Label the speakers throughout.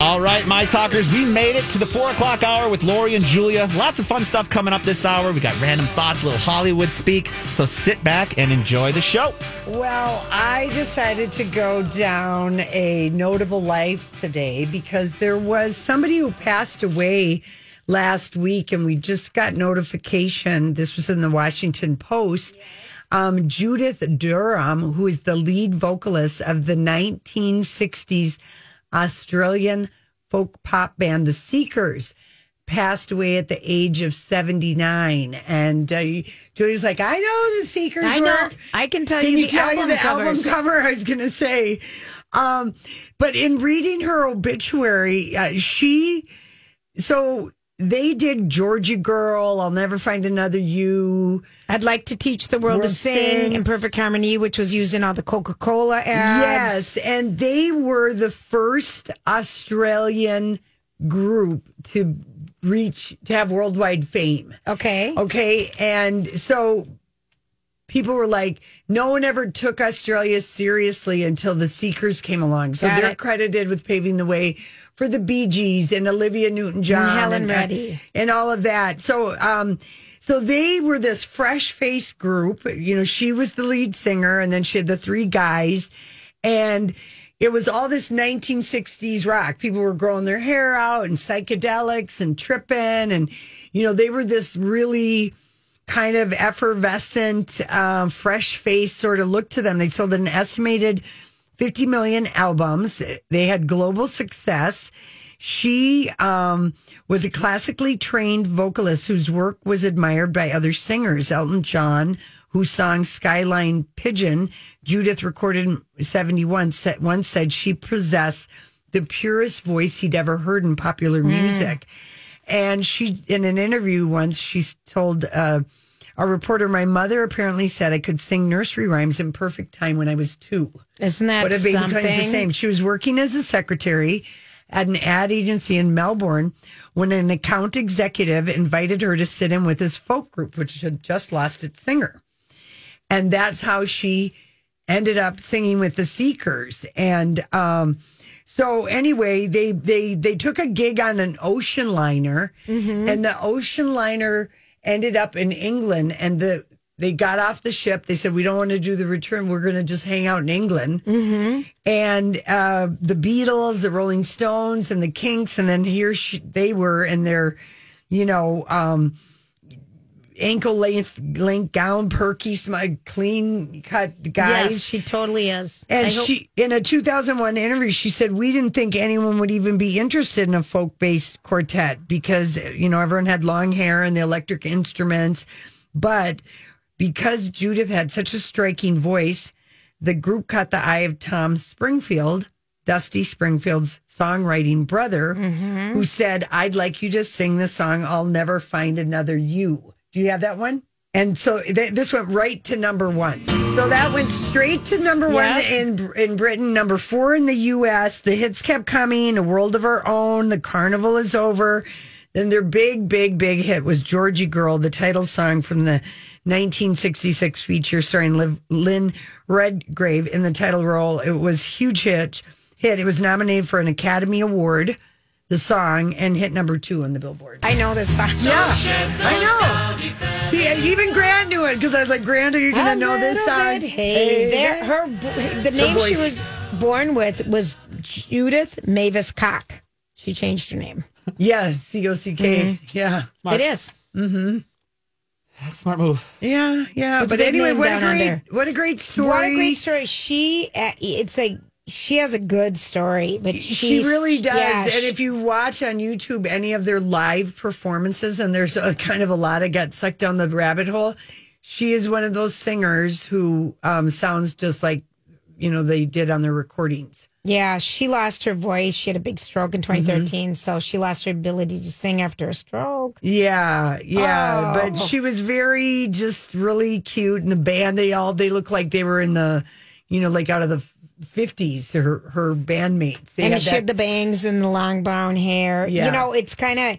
Speaker 1: All right, my talkers, we made it to the four o'clock hour with Lori and Julia. Lots of fun stuff coming up this hour. We got random thoughts, a little Hollywood speak. So sit back and enjoy the show.
Speaker 2: Well, I decided to go down a notable life today because there was somebody who passed away last week, and we just got notification. This was in the Washington Post. Um, Judith Durham, who is the lead vocalist of the 1960s Australian folk pop band The Seekers, passed away at the age of 79. And uh, Julie's like, I know The Seekers.
Speaker 3: I
Speaker 2: were-
Speaker 3: know. I can tell
Speaker 2: Can
Speaker 3: you
Speaker 2: you
Speaker 3: the
Speaker 2: tell
Speaker 3: album
Speaker 2: you the album cover? I was going to say. Um, but in reading her obituary, uh, she, so they did Georgia Girl, I'll Never Find Another You.
Speaker 3: I'd like to teach the world to sing,
Speaker 2: Sing.
Speaker 3: in perfect harmony, which was used in all the Coca Cola ads.
Speaker 2: Yes, and they were the first Australian group to reach to have worldwide fame.
Speaker 3: Okay.
Speaker 2: Okay, and so people were like, no one ever took Australia seriously until the Seekers came along. So
Speaker 3: Got
Speaker 2: they're
Speaker 3: it.
Speaker 2: credited with paving the way for the Bee Gees and Olivia Newton-John
Speaker 3: And Helen
Speaker 2: and,
Speaker 3: Reddy.
Speaker 2: and all of that. So, um, so they were this fresh faced group. You know, she was the lead singer, and then she had the three guys, and it was all this 1960s rock. People were growing their hair out and psychedelics and tripping, and you know, they were this really kind of effervescent, uh, fresh face sort of look to them. They sold an estimated 50 million albums. They had global success. She um, was a classically trained vocalist whose work was admired by other singers. Elton John, whose song Skyline Pigeon, Judith recorded in 71, said, once said she possessed the purest voice he'd ever heard in popular music. And she, in an interview once, she's told uh, a reporter, My mother apparently said I could sing nursery rhymes in perfect time when I was two.
Speaker 3: Isn't that
Speaker 2: But a baby
Speaker 3: something?
Speaker 2: claims the same. She was working as a secretary at an ad agency in Melbourne when an account executive invited her to sit in with his folk group, which had just lost its singer. And that's how she ended up singing with the Seekers. And um, so anyway, they they they took a gig on an ocean liner, and the ocean liner ended up in England, and the they got off the ship. They said, "We don't want to do the return. We're going to just hang out in England." And uh, the Beatles, the Rolling Stones, and the Kinks, and then here she, they were in their, you know, um, ankle length length gown, perky, sm- clean cut guys.
Speaker 3: Yes, she totally is.
Speaker 2: And
Speaker 3: I hope-
Speaker 2: she, in a 2001 interview, she said, We didn't think anyone would even be interested in a folk based quartet because, you know, everyone had long hair and the electric instruments. But because Judith had such a striking voice, the group caught the eye of Tom Springfield, Dusty Springfield's songwriting brother,
Speaker 3: Mm-hmm.
Speaker 2: who said, I'd like you to sing the song, I'll Never Find Another You. Do you have that one? And so th- this went right to number one. So that went straight to number one in in Britain, number four in the U.S. The hits kept coming. A World of Our Own. The Carnival is over. Then their big, big, big hit was Georgy Girl, the title song from the 1966 feature starring Liv, Lynn Redgrave in the title role. It was huge hit. Hit. It was nominated for an Academy Award. The song and hit number two on the Billboard.
Speaker 3: I know this song.
Speaker 2: Yeah, I know. Yeah, even Grant knew it because I was like, Grant, are you going to know this song?
Speaker 3: bit. Hey, there, her the name she was born with was Judith Mavis Cock. She changed her name.
Speaker 2: Yeah, C O C K. Yeah.
Speaker 3: It is. Mm-hmm.
Speaker 1: Smart move.
Speaker 2: Yeah, yeah.
Speaker 3: What's
Speaker 2: but anyway, what a great what a great story.
Speaker 3: What a great story. She, uh, it's like, she has a good story, but
Speaker 2: She really does.
Speaker 3: yeah,
Speaker 2: and if you watch on YouTube any of their live performances, and there's a kind of a lot of got sucked down the rabbit hole, she is one of those singers who um, sounds just like you know they did on their recordings.
Speaker 3: Yeah, she lost her voice. She had a big stroke in 2013, so she lost her ability to sing after a stroke.
Speaker 2: Yeah, yeah.
Speaker 3: Oh.
Speaker 2: But she was very just really cute in the band. They all they look like they were in the, you know, like out of the fifties. Her her bandmates. They had
Speaker 3: she had the bangs and the long brown hair.
Speaker 2: Yeah.
Speaker 3: You know, it's kind of,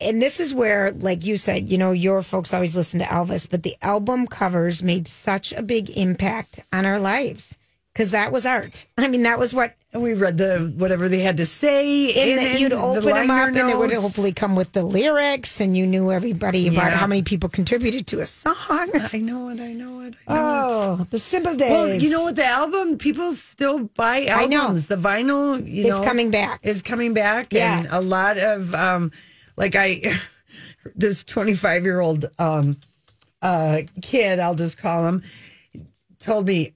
Speaker 3: and this is where, like you said, you know, your folks always listen to Elvis, but the album covers made such a big impact on our lives because that was art. I mean, that was what.
Speaker 2: and we read the whatever they had to say.
Speaker 3: And
Speaker 2: in
Speaker 3: that
Speaker 2: it,
Speaker 3: you'd
Speaker 2: the
Speaker 3: open them
Speaker 2: liner
Speaker 3: up, and it would hopefully come with the lyrics, and you knew everybody about
Speaker 2: Yeah.
Speaker 3: how many people contributed to a song.
Speaker 2: I know it. I know it. I know it.
Speaker 3: Oh, the simple days.
Speaker 2: Well, you know what? The album, people still buy
Speaker 3: I know.
Speaker 2: albums. The vinyl, you
Speaker 3: It's
Speaker 2: know,
Speaker 3: coming back.
Speaker 2: Is coming back.
Speaker 3: Yeah.
Speaker 2: And a lot of, um, like I, this 25 year old um, uh, kid, I'll just call him, told me,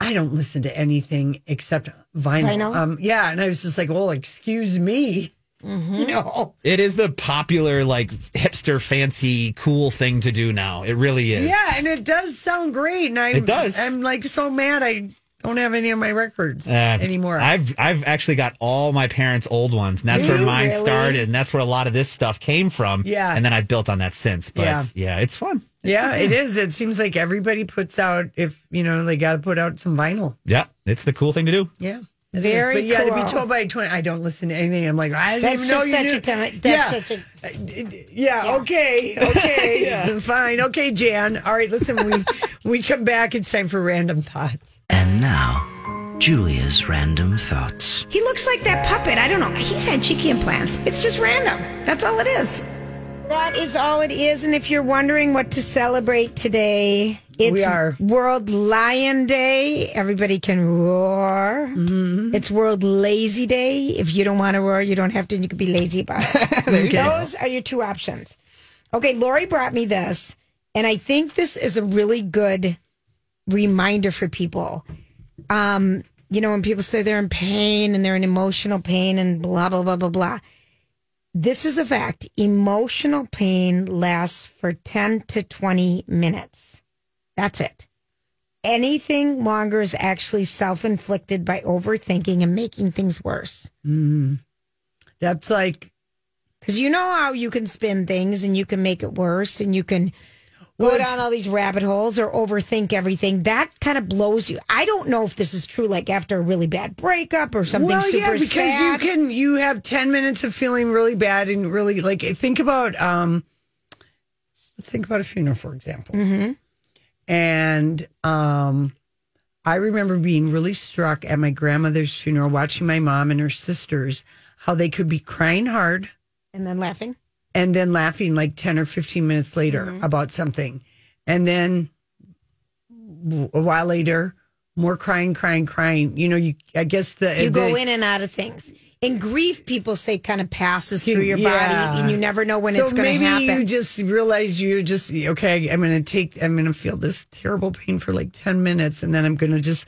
Speaker 2: I don't listen to anything except vinyl.
Speaker 3: Vinyl?
Speaker 2: Um, yeah. And I was just like, well, excuse me.
Speaker 3: Mm-hmm.
Speaker 2: You know,
Speaker 1: It is the popular, like hipster, fancy, cool thing to do now. It really is.
Speaker 2: yeah. And it does sound great. And I,
Speaker 1: It does.
Speaker 2: I'm like so mad I don't have any of my records
Speaker 1: Uh,
Speaker 2: anymore.
Speaker 1: I've I've actually got all my parents' old ones, and that's
Speaker 2: Do
Speaker 1: where mine
Speaker 2: really?
Speaker 1: started, and that's where a lot of this stuff came from.
Speaker 2: Yeah.
Speaker 1: and then I built on that since. But
Speaker 2: Yeah.
Speaker 1: yeah, it's fun.
Speaker 2: Yeah, it is. It seems like everybody puts out if you know they got to put out some vinyl.
Speaker 1: Yeah, it's the cool thing to do.
Speaker 2: Yeah, it is.
Speaker 3: Very
Speaker 2: But yeah, to be told by twenty, I don't listen to anything. I'm like, I didn't
Speaker 3: That's
Speaker 2: even know
Speaker 3: just
Speaker 2: you
Speaker 3: such
Speaker 2: knew.
Speaker 3: a time. That's
Speaker 2: yeah.
Speaker 3: such a.
Speaker 2: Uh, yeah, okay, okay, fine, okay, Jan. All right, listen, we we come back. It's time for random thoughts.
Speaker 4: And now, Julia's random thoughts.
Speaker 3: He looks like that puppet. I don't know. He's had cheeky implants. It's just random. That's all it is. That is all it is. And if you're wondering what to celebrate today, it's
Speaker 2: We are.
Speaker 3: World Lion Day. Everybody can roar.
Speaker 2: Mm-hmm.
Speaker 3: It's World Lazy Day. If you don't want to roar, you don't have to. You can be lazy about it. Those are your two options. Okay, Lori brought me this, and I think this is a really good reminder for people. Um, you know, when people say they're in pain and they're in emotional pain and blah, blah, blah, blah, blah. This is a fact. Emotional pain lasts for 10 to 20 minutes. That's it. Anything longer is actually self inflicted by overthinking and making things worse. Mm-hmm.
Speaker 2: That's like
Speaker 3: Because you know how you can spin things and you can make it worse and you can go down all these rabbit holes or overthink everything. That kind of blows you. I don't know if this is true, like after a really bad breakup or something
Speaker 2: well,
Speaker 3: super
Speaker 2: yeah, because
Speaker 3: sad.
Speaker 2: you can you have ten minutes of feeling really bad and really like think about um, let's think about a funeral for example,
Speaker 3: Mm-hmm.
Speaker 2: and um, I remember being really struck at my grandmother's funeral, watching my mom and her sisters how they could be crying hard
Speaker 3: and then laughing.
Speaker 2: And then laughing like 10 or 15 minutes later
Speaker 3: Mm-hmm.
Speaker 2: about something. And then a while later, more crying, crying, crying. You know, you, I guess the,
Speaker 3: You go in and out of things. In grief, people say kind of passes through your
Speaker 2: Yeah.
Speaker 3: body and you never know when
Speaker 2: so
Speaker 3: it's going to happen.
Speaker 2: you just realize you're just, okay, I'm going to take, I'm going to feel this terrible pain for like 10 minutes and then I'm going to just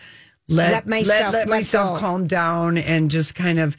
Speaker 2: let,
Speaker 3: Let myself-
Speaker 2: let,
Speaker 3: let
Speaker 2: myself
Speaker 3: go.
Speaker 2: calm down and just kind of,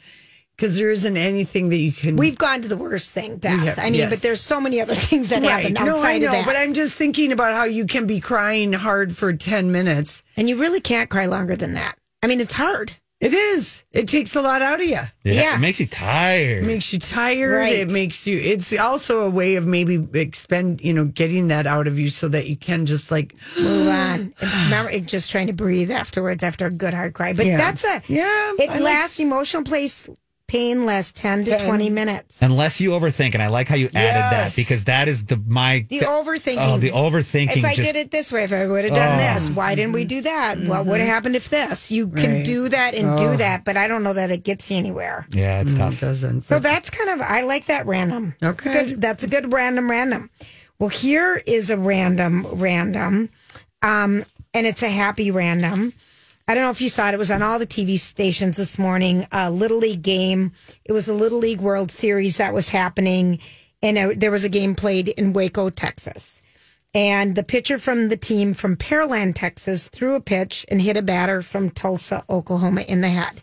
Speaker 2: because there isn't anything that you can.
Speaker 3: We've gone to the worst thing, death.
Speaker 2: have-
Speaker 3: I mean,
Speaker 2: yes.
Speaker 3: but there's so many other things that happen outside
Speaker 2: no, I know,
Speaker 3: of that.
Speaker 2: but I'm just thinking about how you can be crying hard for 10 minutes.
Speaker 3: and you really can't cry longer than that. I mean, it's hard.
Speaker 2: It is. It takes a lot out of you.
Speaker 3: Yeah.
Speaker 1: It makes you tired.
Speaker 2: It makes you tired.
Speaker 3: Right.
Speaker 2: It makes you. It's also a way of maybe expend, you know, getting that out of you so that you can just like.
Speaker 3: Move on. And remember, just trying to breathe afterwards after a good hard cry. But
Speaker 2: Yeah.
Speaker 3: that's a
Speaker 2: Yeah,
Speaker 3: It
Speaker 2: I like-
Speaker 3: lasts emotional place pain lasts ten to
Speaker 2: 10.
Speaker 3: twenty minutes.
Speaker 1: Unless you overthink, and I like how you added
Speaker 2: Yes.
Speaker 1: that because that is the my
Speaker 3: The overthinking.
Speaker 1: Oh, the overthinking.
Speaker 3: If I
Speaker 1: just,
Speaker 3: did it this way, if I would have done
Speaker 1: Oh.
Speaker 3: this, why didn't we do that? What would have happened if this? You can do that and do that, but I don't know that it gets you anywhere.
Speaker 1: Yeah, it's
Speaker 2: It
Speaker 1: tough.
Speaker 2: doesn't.
Speaker 3: So that's kind of I like that random. That's
Speaker 2: Okay.
Speaker 3: good. That's a good random random. Well, here is a random random, um, and it's a happy random. I don't know if you saw it. It was on all the TV stations this morning. A little league game. It was a little league World Series that was happening, and uh, there was a game played in Waco, Texas. And the pitcher from the team from Pearland, Texas, threw a pitch and hit a batter from Tulsa, Oklahoma, in the head,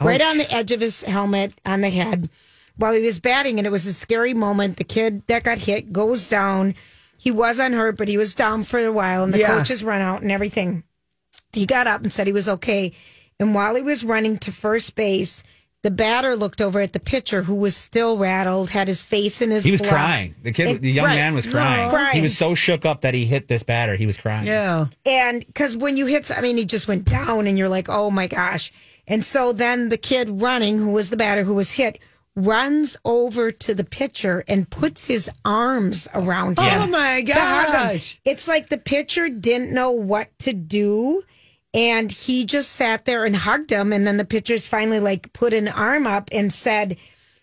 Speaker 3: right on the edge of his helmet on the head, while he was batting. And it was a scary moment. The kid that got hit goes down. He was unhurt, but he was down for a while, and the
Speaker 2: Yeah.
Speaker 3: coaches run out and everything. He got up and said he was okay. And while he was running to first base, the batter looked over at the pitcher who was still rattled, had his face in his
Speaker 1: He was
Speaker 3: glove.
Speaker 1: crying. The kid,
Speaker 3: It-
Speaker 1: the young
Speaker 3: right.
Speaker 1: man was crying.
Speaker 3: Crying.
Speaker 1: He was so shook up that he hit this batter. He was crying.
Speaker 2: Yeah.
Speaker 3: And because when you hit, I mean, he just went down and you're like, oh my gosh. And so then the kid running, who was the batter who was hit, runs over to the pitcher and puts his arms around oh him.
Speaker 2: Oh my
Speaker 3: to hug him.
Speaker 2: gosh.
Speaker 3: It's like the pitcher didn't know what to do. And he just sat there and hugged him. And then the pitcher's finally like put an arm up and said,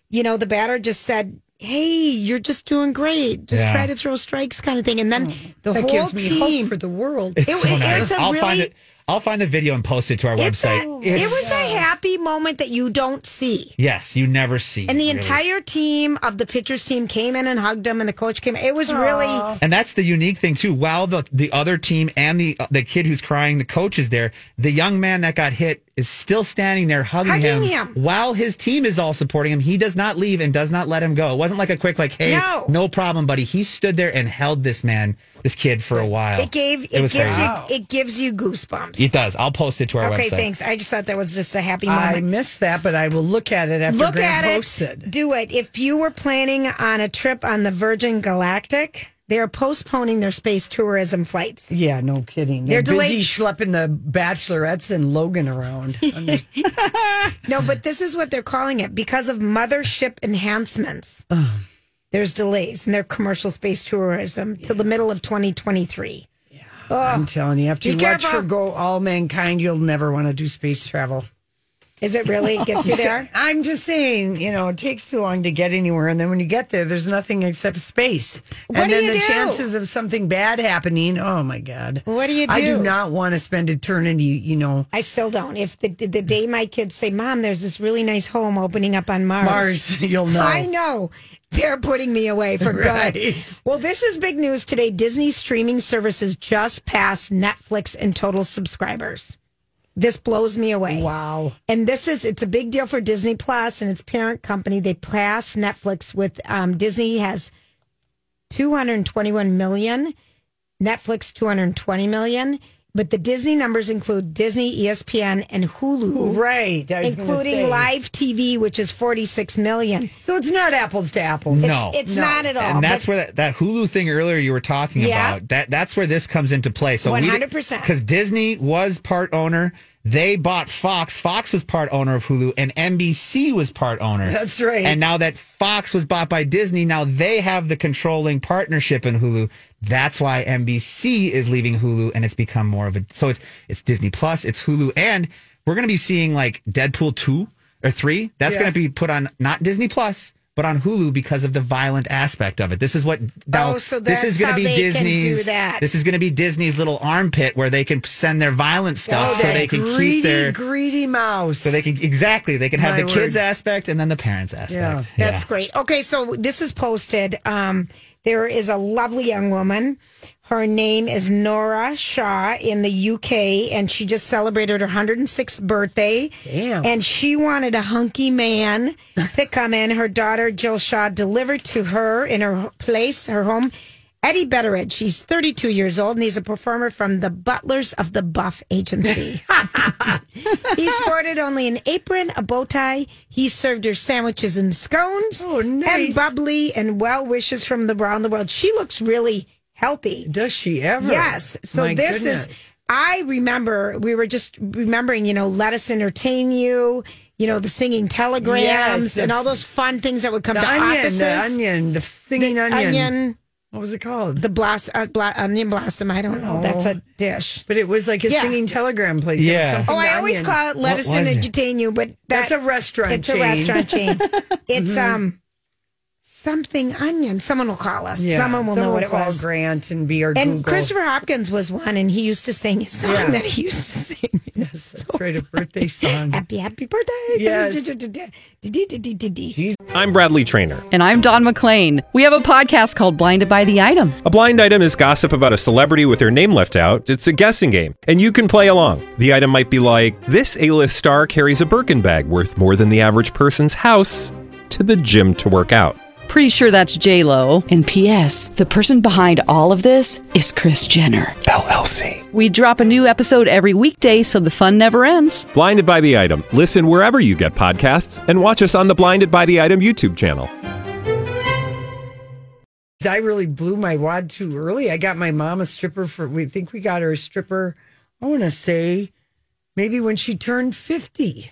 Speaker 3: you know, the batter just said, Hey, you're just doing great. Just
Speaker 1: Yeah.
Speaker 3: try to throw strikes kind of thing. And then the
Speaker 2: Mm. That
Speaker 3: whole
Speaker 2: gives me
Speaker 3: team
Speaker 2: hope for the world.
Speaker 1: It's
Speaker 3: It-
Speaker 1: so
Speaker 3: it-
Speaker 1: nice.
Speaker 3: it's a
Speaker 1: I'll find
Speaker 3: really-
Speaker 1: it. I'll find the video and post it to our
Speaker 3: It's a,
Speaker 1: website.
Speaker 3: it was a happy moment that you don't see.
Speaker 1: yes, you never see.
Speaker 3: And the
Speaker 1: really.
Speaker 3: entire team of the pitchers team came in and hugged him, and the coach came. It was really
Speaker 1: And that's the unique thing too. While the the other team and the uh, the kid who's crying, the coach is there. The young man that got hit is still standing there hugging,
Speaker 3: Hugging
Speaker 1: him,
Speaker 3: him.
Speaker 1: while his team is all supporting him. He does not leave and does not let him go. It wasn't like a quick like, "Hey,
Speaker 3: No.
Speaker 1: no, problem, buddy." He stood there and held this man, this kid, for a while.
Speaker 3: it gave it,
Speaker 1: was
Speaker 3: gives
Speaker 1: crazy.
Speaker 3: you it gives you goosebumps.
Speaker 1: It does. I'll post it to our
Speaker 3: okay,
Speaker 1: website.
Speaker 3: thanks. I just thought that was just a happy moment.
Speaker 2: I missed that, but I will look at it after
Speaker 3: Look
Speaker 2: Grant
Speaker 3: at
Speaker 2: posts
Speaker 3: it.
Speaker 2: it.
Speaker 3: Do it. If you were planning on a trip on the Virgin Galactic, they are postponing their space tourism flights.
Speaker 2: Yeah, no kidding. They're,
Speaker 3: They're
Speaker 2: busy
Speaker 3: delayed-
Speaker 2: schlepping the bachelorettes and Logan around. I'm
Speaker 3: No, but this is what they're calling it because of mothership enhancements. There's delays in their commercial space tourism till the middle of 2023.
Speaker 2: Yeah, I'm telling you, after you watch
Speaker 3: careful.
Speaker 2: For All Mankind, you'll never want to do space travel.
Speaker 3: Is it really? It gets you there?
Speaker 2: I'm just saying, you know, it takes too long to get anywhere, and then when you get there, there's nothing except space.
Speaker 3: What
Speaker 2: and
Speaker 3: do
Speaker 2: then
Speaker 3: you
Speaker 2: the
Speaker 3: do?
Speaker 2: chances of something bad happening. Oh my God!
Speaker 3: What do you do?
Speaker 2: I do
Speaker 3: do?
Speaker 2: not want to spend eternity. You know,
Speaker 3: I still don't. If the, the day my kids say, Mom, there's this really nice home opening up on Mars.
Speaker 2: Mars. You'll know.
Speaker 3: I know. They're putting me away for good.
Speaker 2: Right.
Speaker 3: Well, this is big news today. Disney streaming services just passed Netflix in total subscribers. This blows me away.
Speaker 2: Wow.
Speaker 3: And this is it's a big deal for Disney Plus and its parent company. They passed Netflix with um, Disney has 221 million, Netflix 220 million, but the Disney numbers include Disney, ESPN, and Hulu,
Speaker 2: Right. I was gonna
Speaker 3: including live TV, which is 46 million.
Speaker 2: So it's not apples to apples.
Speaker 1: No.
Speaker 3: It's
Speaker 2: No.
Speaker 3: not at all.
Speaker 1: and that's
Speaker 3: but-
Speaker 1: where that, that Hulu thing earlier you were talking
Speaker 3: Yeah.
Speaker 1: about that that's where this comes into play. So
Speaker 3: 100%.
Speaker 1: because Disney was part owner, they bought Fox. Fox was part owner of Hulu, and NBC was part owner.
Speaker 2: That's right.
Speaker 1: And now that Fox was bought by Disney, now they have the controlling partnership in Hulu. That's why NBC is leaving Hulu, and it's become more of a so it's it's Disney Plus, it's Hulu, and we're going to be seeing like Deadpool two or three. That's
Speaker 2: Yeah.
Speaker 1: going to be put on not Disney Plus. But on Hulu because of the violent aspect of it. This is what now,
Speaker 3: Oh, so
Speaker 1: this is going to be
Speaker 3: they can do
Speaker 1: Disney's. This is going to be Disney's little armpit where they can send their violent stuff so they can
Speaker 2: greedy,
Speaker 1: keep their
Speaker 2: greedy mouse.
Speaker 1: so they can exactly they can have
Speaker 2: My
Speaker 1: the kids aspect and then the parents aspect. Yeah.
Speaker 3: That's great. Okay, so this is posted. Um, there is a lovely young woman. Her name is Nora Shaw in the UK, and she just celebrated her 106th birthday.
Speaker 2: Damn.
Speaker 3: And she wanted a hunky man to come in. Her daughter, Jill Shaw, delivered to her in her place, her home. Eddie Betteridge, he's 32 years old, and he's a performer from the Butlers of the Buff Agency. he sported only an apron, a bow tie. He served her sandwiches and scones.
Speaker 2: Oh, nice.
Speaker 3: And bubbly and well wishes from around the world. She looks really healthy.
Speaker 2: Does she ever?
Speaker 3: Yes. So
Speaker 2: My
Speaker 3: this
Speaker 2: goodness.
Speaker 3: is, I remember, we were just remembering, you know, let us entertain you, you know, the singing telegrams
Speaker 2: Yes, the-
Speaker 3: and all those fun things that would come
Speaker 2: the
Speaker 3: to
Speaker 2: onion,
Speaker 3: offices.
Speaker 2: the onion, the singing
Speaker 3: The
Speaker 2: onion.
Speaker 3: onion,
Speaker 2: What was it called?
Speaker 3: the blas- uh, bla- onion blossom. I don't know. That's a dish.
Speaker 2: but it was like a
Speaker 3: Yeah.
Speaker 2: singing telegram place.
Speaker 1: Yeah.
Speaker 3: Oh, I always
Speaker 2: onion.
Speaker 3: call it let
Speaker 1: What
Speaker 3: us entertain you, but that,
Speaker 2: That's a restaurant
Speaker 3: It's
Speaker 2: chain.
Speaker 3: a restaurant chain. It's um something onion. Someone will call us.
Speaker 2: Yeah,
Speaker 3: Someone will know
Speaker 2: someone
Speaker 3: what it
Speaker 2: call
Speaker 3: was.
Speaker 2: Grant and be our
Speaker 3: And
Speaker 2: Google.
Speaker 3: Christopher Hopkins was one, and he used to sing his song
Speaker 2: Yeah.
Speaker 3: that he used to sing.
Speaker 2: Yes, that's right, a birthday song.
Speaker 3: Happy, happy birthday.
Speaker 2: Yes.
Speaker 5: I'm Bradley Trainer.
Speaker 6: And I'm Don McClain. We have a podcast called Blinded by the Item.
Speaker 5: A blind item is gossip about a celebrity with their name left out. It's a guessing game, and you can play along. The item might be like this: A-list star carries a Birkin bag worth more than the average person's house to the gym to work out.
Speaker 6: Pretty sure that's J Lo. And P.S. The person behind all of this is Kris Jenner
Speaker 5: LLC.
Speaker 6: We drop a new episode every weekday, so the fun never ends.
Speaker 5: Blinded by the item. Listen wherever you get podcasts, and watch us on the Blinded by the Item YouTube channel.
Speaker 2: Did I really blew my wad too early. I got my mom a stripper for, we think we got her a stripper, I want to say maybe when she turned 50.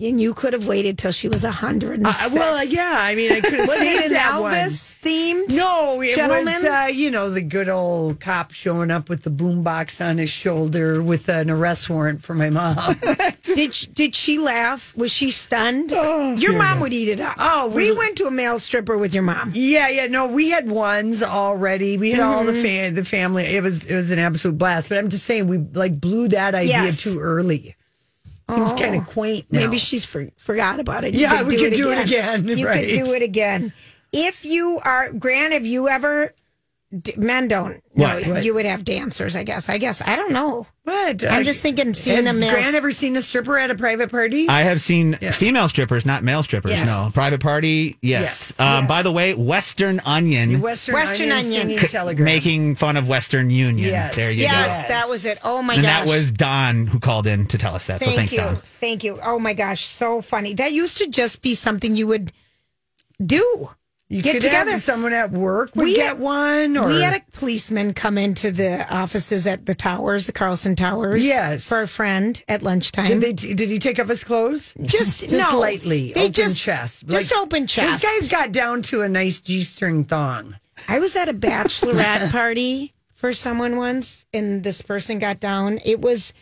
Speaker 3: And you could have waited till she was a hundred.
Speaker 2: Uh, well, yeah, I mean, I could have
Speaker 3: Was it an
Speaker 2: that one.
Speaker 3: Elvis themed?
Speaker 2: No, it
Speaker 3: Gentleman?
Speaker 2: was uh, you know the good old cop showing up with the boombox on his shoulder with an arrest warrant for my mom.
Speaker 3: Did she, did she laugh? Was she stunned? your mom would eat it up.
Speaker 2: Oh,
Speaker 3: we
Speaker 2: we-
Speaker 3: went to a male stripper with your mom.
Speaker 2: yeah, yeah, no, we had ones already. We had all the fa- the family. It was it was an absolute blast. But I'm just saying we like blew that idea
Speaker 3: Yes.
Speaker 2: too early. Seems kind of quaint. Now.
Speaker 3: Maybe she's for, forgot about it. You
Speaker 2: Yeah, we could do it again,
Speaker 3: You
Speaker 2: right.
Speaker 3: could do it again. If you are, Grant, have you ever? D- Men don't. No,
Speaker 1: What?
Speaker 2: What?
Speaker 3: you would have dancers. I guess. I guess. I don't know.
Speaker 2: What?
Speaker 3: I'm
Speaker 2: Uh,
Speaker 3: just thinking, seeing
Speaker 2: Has
Speaker 3: a male.
Speaker 2: Grant ever seen a stripper at a private party?
Speaker 1: I have seen female strippers, not male strippers.
Speaker 2: Yes.
Speaker 1: No, private party. Yes.
Speaker 2: Yes,
Speaker 1: Um,
Speaker 2: yes.
Speaker 1: By the way, Western Onion
Speaker 2: Western,
Speaker 3: Western
Speaker 2: Onion,
Speaker 3: Onion.
Speaker 1: c-
Speaker 2: telegram.
Speaker 1: making fun of Western Union.
Speaker 2: Yes.
Speaker 1: There you go.
Speaker 3: yes,
Speaker 1: go.
Speaker 3: that was it. Oh my
Speaker 1: and
Speaker 3: gosh.
Speaker 1: that was Don who called in to tell us that.
Speaker 3: Thank
Speaker 1: so thanks,
Speaker 3: you.
Speaker 1: Don.
Speaker 3: Thank you. Oh my gosh, so funny. That used to just be something you would do.
Speaker 2: You
Speaker 3: Get together.
Speaker 2: someone at work would
Speaker 3: We-
Speaker 2: get one. Or
Speaker 3: We had a policeman come into the offices at the towers, the Carlson Towers.
Speaker 2: Yes.
Speaker 3: For a friend at lunchtime.
Speaker 2: did, they, did he take off his clothes?
Speaker 3: just
Speaker 2: Just
Speaker 3: no,
Speaker 2: lightly,
Speaker 3: They
Speaker 2: open
Speaker 3: just,
Speaker 2: chest,
Speaker 3: Just open chest.
Speaker 2: This guy's got down to a nice g-string thong.
Speaker 3: I was at a bachelorette party for someone once, and this person got down. It was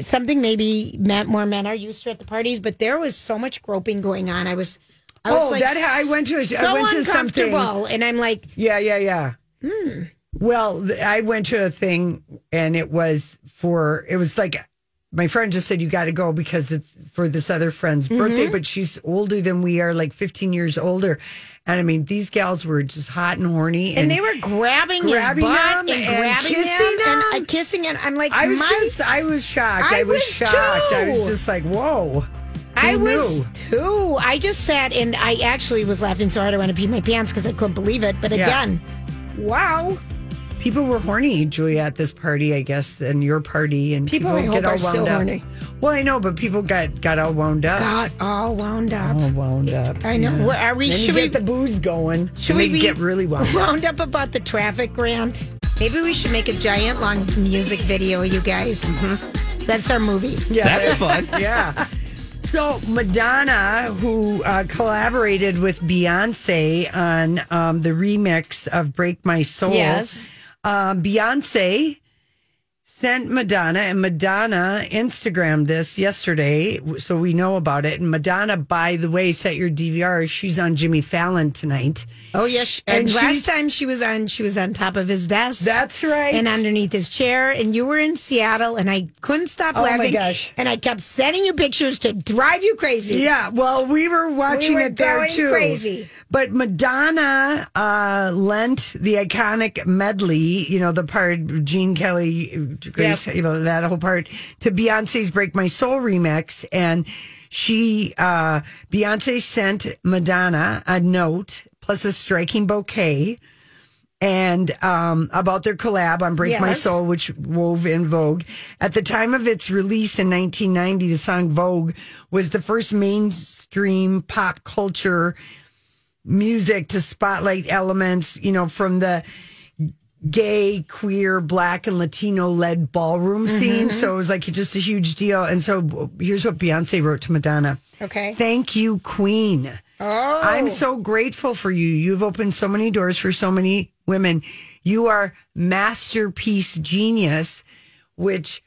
Speaker 3: something maybe more men are used to at the parties, but there was so much groping going on. I was, I
Speaker 2: Oh,
Speaker 3: like,
Speaker 2: that I went to. a-
Speaker 3: so
Speaker 2: I went to something.
Speaker 3: and I'm like,
Speaker 2: Yeah, yeah, yeah.
Speaker 3: Hmm.
Speaker 2: Well, I went to a thing and it was for, it was like, my friend just said, you got to go because it's for this other friend's
Speaker 3: Mm-hmm.
Speaker 2: birthday, but she's older than we are, like 15 years older. And I mean, these gals were just hot and horny.
Speaker 3: and they were grabbing,
Speaker 2: grabbing
Speaker 3: his butt
Speaker 2: him
Speaker 3: and,
Speaker 2: and
Speaker 3: grabbing
Speaker 2: kissing
Speaker 3: him, and uh, kissing and I'm like,
Speaker 2: I was
Speaker 3: my,
Speaker 2: just, I was shocked. I,
Speaker 3: I
Speaker 2: was,
Speaker 3: was
Speaker 2: shocked. I was just like, whoa.
Speaker 3: I
Speaker 2: Who
Speaker 3: was too. I just sat and I actually was laughing so hard I wanted to pee my pants because I couldn't believe it. But
Speaker 2: Yeah.
Speaker 3: again, wow.
Speaker 2: People were horny, Julia, at this party, I guess, and your party, and
Speaker 3: People, I hope, are still
Speaker 2: up.
Speaker 3: horny.
Speaker 2: Well, I know, but people got got all wound up.
Speaker 3: Got all wound up.
Speaker 2: All wound up.
Speaker 3: I know. Well, Are we?
Speaker 2: Then you
Speaker 3: should we
Speaker 2: get the booze going.
Speaker 3: Should we
Speaker 2: get really wound up.
Speaker 3: wound up about the traffic grant? Maybe we should make a giant long music video, you guys.
Speaker 2: Mm-hmm.
Speaker 3: That's our movie.
Speaker 2: Yeah,
Speaker 1: That'd be fun.
Speaker 2: yeah. So Madonna, who uh, collaborated with Beyonce on um, the remix of "Break My Soul,"
Speaker 3: Yes.
Speaker 2: uh, Beyonce sent Madonna, and Madonna Instagrammed this yesterday, so we know about it. And Madonna, by the way, set your DVR. She's on Jimmy Fallon tonight.
Speaker 3: Oh yes.
Speaker 2: And
Speaker 3: And, last time she was on, she was on top of his desk.
Speaker 2: That's right.
Speaker 3: and underneath his chair. And you were in Seattle, and I couldn't stop
Speaker 2: Oh, my
Speaker 3: laughing.
Speaker 2: gosh.
Speaker 3: And I kept sending you pictures to drive you crazy.
Speaker 2: Yeah, well, we were watching
Speaker 3: were
Speaker 2: it there too.
Speaker 3: crazy.
Speaker 2: But Madonna uh, lent the iconic medley, you know, the part Gene Kelly, Grace,
Speaker 3: Yes.
Speaker 2: you know, that whole part to Beyonce's "Break My Soul" remix, and she, uh, Beyonce sent Madonna a note plus a striking bouquet. And um, about their collab on Break My Soul, which wove in Vogue. At the time of its release in 1990, the song Vogue was the first mainstream pop culture music to spotlight elements, you know, from the gay, queer, black, and Latino led ballroom mm-hmm. scene. So it was like just a huge deal. And so here's what Beyonce wrote to Madonna.
Speaker 3: Okay.
Speaker 2: Thank you, Queen.
Speaker 3: Oh.
Speaker 2: I'm so grateful for you. You've opened so many doors for so many women. You are masterpiece genius, which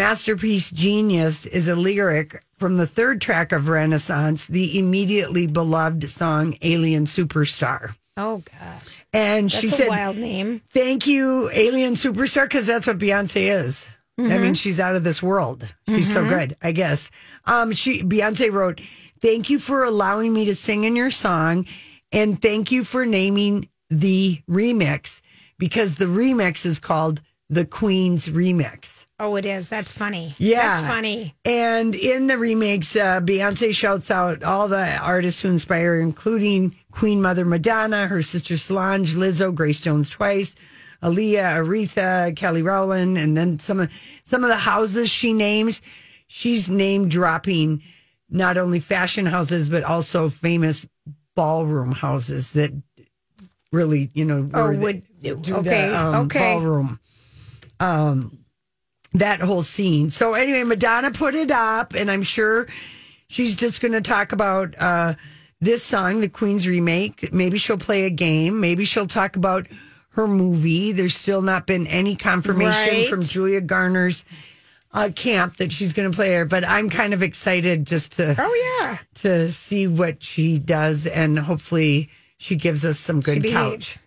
Speaker 2: Masterpiece Genius is a lyric from the third track of Renaissance, the immediately beloved song Alien Superstar.
Speaker 3: Oh God,
Speaker 2: And
Speaker 3: that's
Speaker 2: she
Speaker 3: a
Speaker 2: said,
Speaker 3: wild name.
Speaker 2: Thank you, Alien Superstar, because that's what Beyonce is. I
Speaker 3: Mm-hmm.
Speaker 2: mean, she's out of this world. She's so good, I guess. Um, she Beyonce wrote, Thank you for allowing me to sing in your song, and thank you for naming the remix because the remix is called the Queen's Remix.
Speaker 3: Oh, it is. That's funny.
Speaker 2: Yeah.
Speaker 3: that's funny.
Speaker 2: And in the remix, uh, Beyonce shouts out all the artists who inspire, her, including Queen Mother Madonna, her sister Solange, Lizzo, Grace Jones twice, Aaliyah, Aretha, Kelly Rowland, and then some of some of the houses she names. She's name dropping not only fashion houses but also famous ballroom houses that really, you know,
Speaker 3: Oh,
Speaker 2: the-
Speaker 3: would
Speaker 2: do the,
Speaker 3: okay,
Speaker 2: um,
Speaker 3: okay.
Speaker 2: ballroom. Um, that whole scene. So anyway, Madonna put it up, and I'm sure she's just going to talk about uh, this song, the Queen's remake. Maybe she'll play a game. Maybe she'll talk about her movie. There's still not been any confirmation
Speaker 3: Right.
Speaker 2: from Julia Garner's uh, camp that she's going to play her, but I'm kind of excited just to
Speaker 3: Oh yeah,
Speaker 2: to see what she does, and hopefully she gives us some good couch.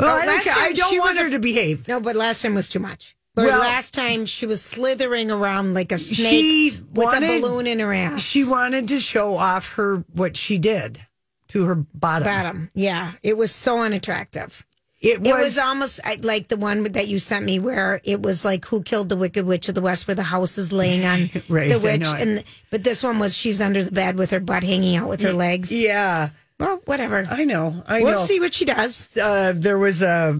Speaker 2: Well,
Speaker 3: Oh,
Speaker 2: I don't, I don't want her to behave.
Speaker 3: no, but last time was too much. Or
Speaker 2: Well-
Speaker 3: last time she was slithering around like a snake with
Speaker 2: wanted-
Speaker 3: a balloon in her ass.
Speaker 2: She wanted to show off her what she did to her bottom.
Speaker 3: bottom. Yeah, it was so unattractive.
Speaker 2: It was,
Speaker 3: It was almost like the one that you sent me, where it was like "Who killed the Wicked Witch of the West?" where the house is laying on
Speaker 2: Right,
Speaker 3: the witch, and but this one was she's under the bed with her butt hanging out with her legs.
Speaker 2: yeah.
Speaker 3: Well, whatever.
Speaker 2: I know. I
Speaker 3: we'll
Speaker 2: know.
Speaker 3: see what she does.
Speaker 2: Uh, there was a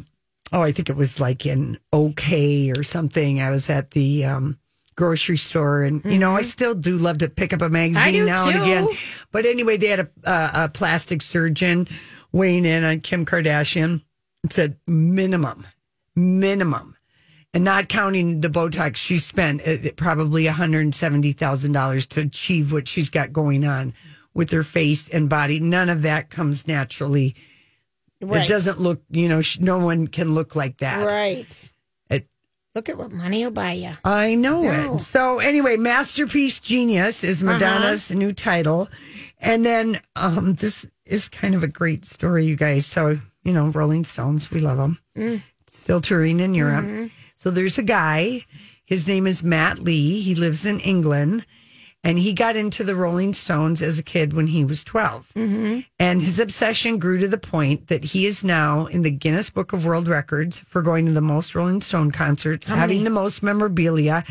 Speaker 2: oh, I think it was like in OK or something. I was at the um, grocery store, and you know, I still do love to pick up a magazine
Speaker 3: Mm-hmm. Do
Speaker 2: now and
Speaker 3: too.
Speaker 2: again. But anyway, they had a, a, a plastic surgeon weighing in on Kim Kardashian. It said minimum, minimum. And not counting the Botox, she spent uh, probably $170,000 to achieve what she's got going on with her face and body. None of that comes naturally.
Speaker 3: Right.
Speaker 2: It doesn't look, you know, sh- no one can look like that.
Speaker 3: Right.
Speaker 2: It-
Speaker 3: Look at what money will buy you.
Speaker 2: I know
Speaker 3: No.
Speaker 2: it. So anyway, Masterpiece Genius is uh-huh. Madonna's new title. And then um, this is kind of a great story, you guys. So, you know, Rolling Stones, we love them. Mm. Still touring in Europe. Mm-hmm. So there's a guy, his name is Matt Lee. He lives in England. And he got into the Rolling Stones as a kid when he was 12. Mm-hmm. And his obsession grew to the point that he is now in the Guinness Book of World Records for going to the most Rolling Stone concerts, having the most memorabilia.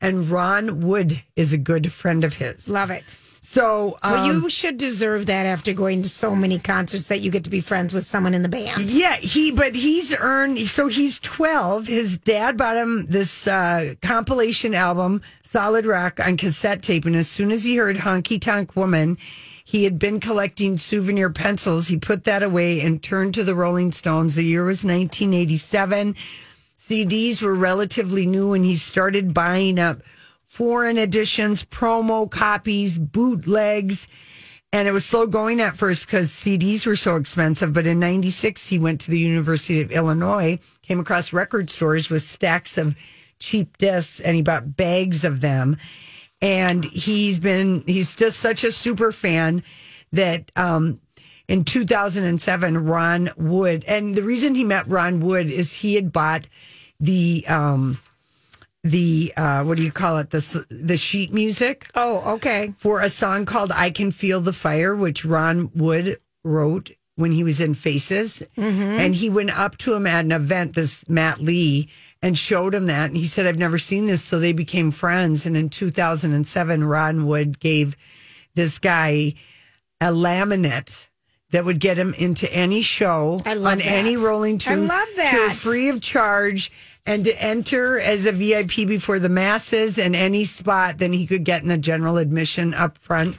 Speaker 2: And Ron Wood is a good friend of his.
Speaker 3: Love it.
Speaker 2: So, um,
Speaker 3: Well, you should deserve that after going to so many concerts that you get to be friends with someone in the band.
Speaker 2: Yeah, he but he's earned so he's 12. His dad bought him this uh, compilation album, Solid Rock, on cassette tape, and as soon as he heard Honky Tonk Woman, he had been collecting souvenir pencils. He put that away and turned to the Rolling Stones. The year was 1987. CDs were relatively new, and he started buying up foreign editions, promo copies, bootlegs. And it was slow going at first because CDs were so expensive. But in 96, he went to the University of Illinois, came across record stores with stacks of cheap discs, and he bought bags of them. And he's been, he's just such a super fan that um, in 2007, Ron Wood, and the reason he met Ron Wood is he had bought the, um, the uh, what do you call it the the sheet music
Speaker 3: Oh, okay.
Speaker 2: for a song called I Can Feel the Fire, which Ron Wood wrote when he was in Faces. And he went up to him at an event, this Matt Lee, and showed him that. And he said, I've never seen this. So they became friends. And in 2007, Ron Wood gave this guy a laminate that would get him into any show
Speaker 3: I love
Speaker 2: on
Speaker 3: that.
Speaker 2: any Rolling
Speaker 3: I
Speaker 2: Tune
Speaker 3: love
Speaker 2: tour
Speaker 3: that.
Speaker 2: free of charge and to enter as a VIP before the masses and any spot then he could get in the general admission up front.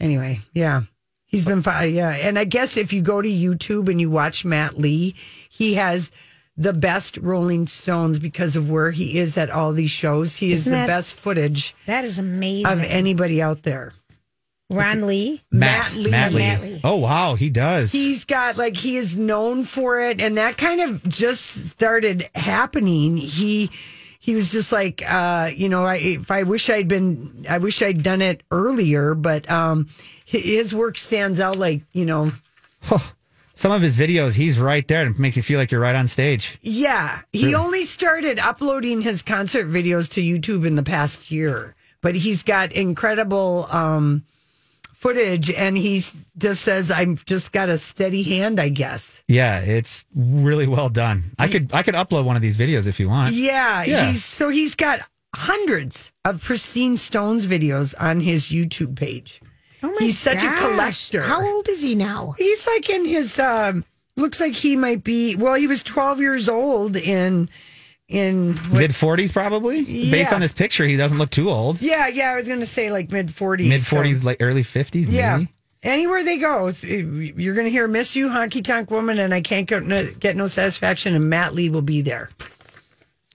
Speaker 2: Anyway, yeah. He's been fi- yeah, and I guess if you go to YouTube and you watch Matt Lee, he has the best Rolling Stones because of where he is at all these shows. He is
Speaker 3: Isn't
Speaker 2: the
Speaker 3: that-
Speaker 2: best footage
Speaker 3: That is amazing.
Speaker 2: of anybody out there.
Speaker 3: Ron Lee.
Speaker 2: Matt Lee.
Speaker 1: Matt Lee.
Speaker 3: Matt Lee.
Speaker 1: Oh wow, he does.
Speaker 2: He's got like he is known for it, and that kind of just started happening. He he was just like, uh, you know, I, if I wish I'd been, I wish I'd done it earlier, but um, his work stands out like, you know,
Speaker 1: Some of his videos, he's right there, and it makes you feel like you're right on stage.
Speaker 2: yeah. He only started uploading his concert videos to YouTube in the past year, but he's got incredible um, footage, and he just says, "I've just got a steady hand, I guess."
Speaker 1: Yeah, it's really well done. I could I could upload one of these videos if you want.
Speaker 2: Yeah,
Speaker 1: Yeah.
Speaker 2: he's so he's got hundreds of pristine Stones videos on his YouTube page.
Speaker 3: Oh my
Speaker 2: He's such a
Speaker 3: gosh.
Speaker 2: collector.
Speaker 3: How old is he now?
Speaker 2: He's like in his um looks like he might be well, he was 12 years old in in
Speaker 1: Mid 40s, probably. Based on this picture, he doesn't look too old.
Speaker 2: Yeah, yeah, I was going to say like mid 40s.
Speaker 1: Mid 40s, like early 50s,
Speaker 2: Yeah.
Speaker 1: maybe.
Speaker 2: Anywhere they go, you're going to hear "Miss You, Honky Tonk Woman," and I can't get no, get no satisfaction. And Matt Lee will be there.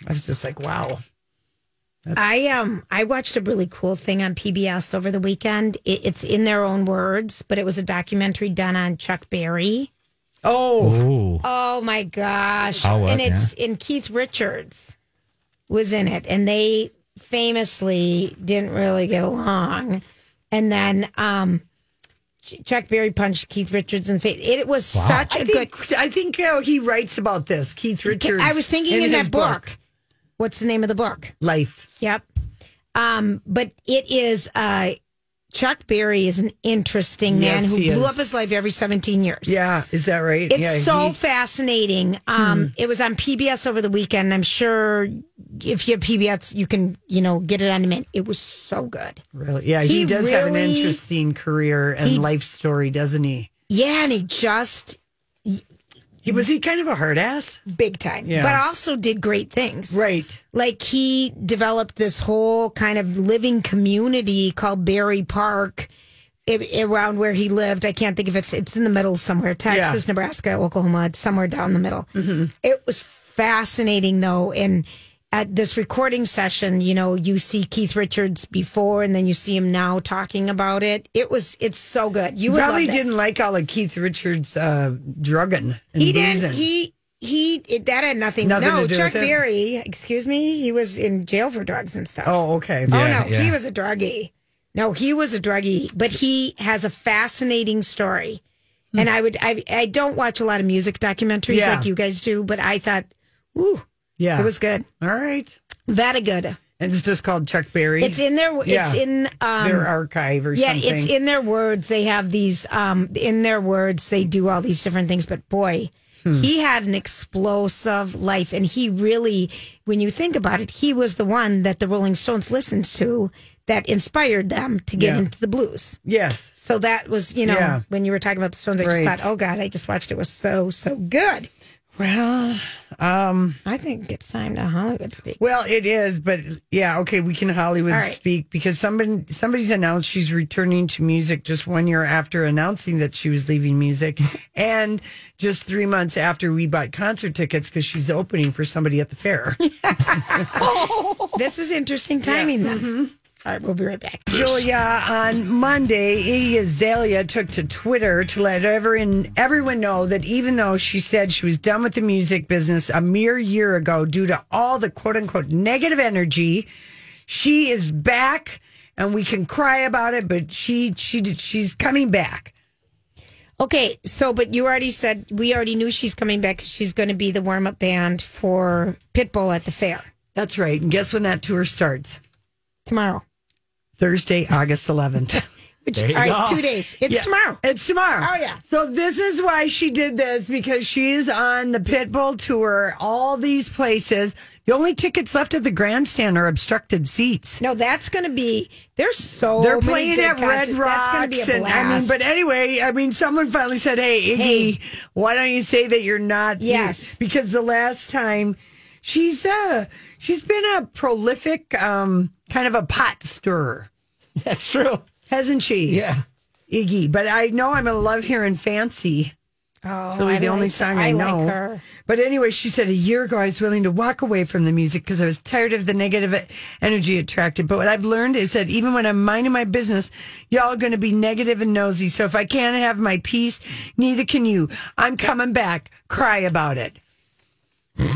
Speaker 2: I was just like, wow.
Speaker 3: I um I watched a really cool thing on PBS over the weekend. It, it's in their own words, but it was a documentary done on Chuck Berry.
Speaker 2: Oh,
Speaker 1: Ooh.
Speaker 3: Oh my gosh!
Speaker 1: Oh, what?
Speaker 3: and it's in Keith Richards was in it, and they famously didn't really get along. And then um Chuck Berry punched Keith Richards in the face. It was such a
Speaker 2: I
Speaker 3: good.
Speaker 2: I think uh, he writes about this. Keith Richards.
Speaker 3: I was thinking in,
Speaker 2: his
Speaker 3: that book. What's the name of the book?
Speaker 2: Life.
Speaker 3: Yep. Um, but it is uh Chuck Berry is an interesting man
Speaker 2: Yes,
Speaker 3: who blew
Speaker 2: is.
Speaker 3: up his life every 17 years.
Speaker 2: Yeah, is that right?
Speaker 3: It's
Speaker 2: yeah,
Speaker 3: so
Speaker 2: he-
Speaker 3: fascinating. Um,
Speaker 2: Hmm.
Speaker 3: It was on PBS over the weekend. I'm sure if you have PBS, you can, you know, get it on demand. It was so good.
Speaker 2: really, yeah, he,
Speaker 3: he
Speaker 2: does have an interesting career and
Speaker 3: he-
Speaker 2: life story, doesn't he?
Speaker 3: Yeah, and he just
Speaker 2: He was he kind of a hard ass,
Speaker 3: big time,
Speaker 2: Yeah.
Speaker 3: but also did great things.
Speaker 2: right?
Speaker 3: Like he developed this whole kind of living community called Berry Park i- around where he lived. I can't think if it's it's in the middle somewhere, Texas, Nebraska, Oklahoma, somewhere down the middle. Mm-hmm. It was fascinating though, and at this recording session, you know, you see Keith Richards before, and then you see him now talking about it. It was it's so good. You would
Speaker 2: Probably didn't like all of Keith Richards' uh, drugging and
Speaker 3: He
Speaker 2: boozing.
Speaker 3: didn't. He he. It, that had nothing.
Speaker 2: Nothing
Speaker 3: no,
Speaker 2: to do
Speaker 3: Chuck
Speaker 2: with it?
Speaker 3: Berry. Excuse me. He was in jail for drugs and stuff.
Speaker 2: oh, okay.
Speaker 3: oh
Speaker 1: Yeah,
Speaker 3: no, he was a druggie. No, he was a druggie, but he has a fascinating story. And I would. I I don't watch a lot of music documentaries
Speaker 2: Yeah.
Speaker 3: like you guys do, but I thought, ooh,
Speaker 2: yeah,
Speaker 3: it was good.
Speaker 2: all right.
Speaker 3: Very good.
Speaker 2: And it's just called Chuck Berry.
Speaker 3: It's in their.
Speaker 2: Yeah.
Speaker 3: It's in um,
Speaker 2: their archive or
Speaker 3: yeah,
Speaker 2: something.
Speaker 3: it's in their words. They have these um in their words. They do all these different things. But boy,
Speaker 2: Hmm.
Speaker 3: he had an explosive life, and he really, when you think about it, he was the one that the Rolling Stones listened to that inspired them to get
Speaker 2: Yeah.
Speaker 3: into the blues.
Speaker 2: yes.
Speaker 3: So that was, you know,
Speaker 2: Yeah.
Speaker 3: when you were talking about the Stones, I
Speaker 2: Right.
Speaker 3: just thought, oh God, I just watched it. it was so so good.
Speaker 2: Well, um,
Speaker 3: I think it's time to Hollywood speak.
Speaker 2: well, it is, but yeah, okay, we can Hollywood
Speaker 3: All right.
Speaker 2: speak because somebody somebody's announced she's returning to music just one year after announcing that she was leaving music, and just three months after we bought concert tickets because she's opening for somebody at the fair.
Speaker 3: This is interesting timing then.
Speaker 2: Mm-hmm.
Speaker 3: All right, we'll be right back.
Speaker 2: Julia, on Monday, Iggy Azalea took to Twitter to let everyone, everyone know that even though she said she was done with the music business a mere year ago due to all the quote unquote negative energy, she is back and we can cry about it, but she, she, she's coming back.
Speaker 3: Okay, so but you already said we already knew she's coming back. She's going to be the warm up band for Pitbull at the fair
Speaker 2: That's right. And guess when that tour starts?
Speaker 3: tomorrow.
Speaker 2: Thursday, August 11th.
Speaker 3: Which, all right, two days. It's
Speaker 2: Yeah,
Speaker 3: tomorrow.
Speaker 2: It's tomorrow.
Speaker 3: Oh, yeah.
Speaker 2: So this is why she did this because she is on the Pitbull tour, all these places. The only tickets left at the grandstand are obstructed seats.
Speaker 3: No, that's going to be. There's so
Speaker 2: They're
Speaker 3: many
Speaker 2: playing
Speaker 3: good
Speaker 2: at Red
Speaker 3: concerts.
Speaker 2: Rocks.
Speaker 3: That's going to be a
Speaker 2: and,
Speaker 3: blast.
Speaker 2: I mean, but anyway, I mean, someone finally said, "Hey, Iggy,
Speaker 3: Hey.
Speaker 2: why don't you say that you're not?"
Speaker 3: Yes.
Speaker 2: because the last time she's uh she's been a prolific um kind of a pot stirrer,
Speaker 1: That's true.
Speaker 2: hasn't she?
Speaker 1: Yeah.
Speaker 2: Iggy. But I know I'm gonna love hearing "Fancy."
Speaker 3: oh,
Speaker 2: really
Speaker 3: I
Speaker 2: the only
Speaker 3: like-
Speaker 2: song I, know.
Speaker 3: like her.
Speaker 2: But anyway, she said a year ago I was willing to walk away from the music because I was tired of the negative energy it attracted. But what I've learned is that even when I'm minding my business, y'all are going to be negative and nosy. So if I can't have my peace, neither can you. I'm coming back. Cry about it.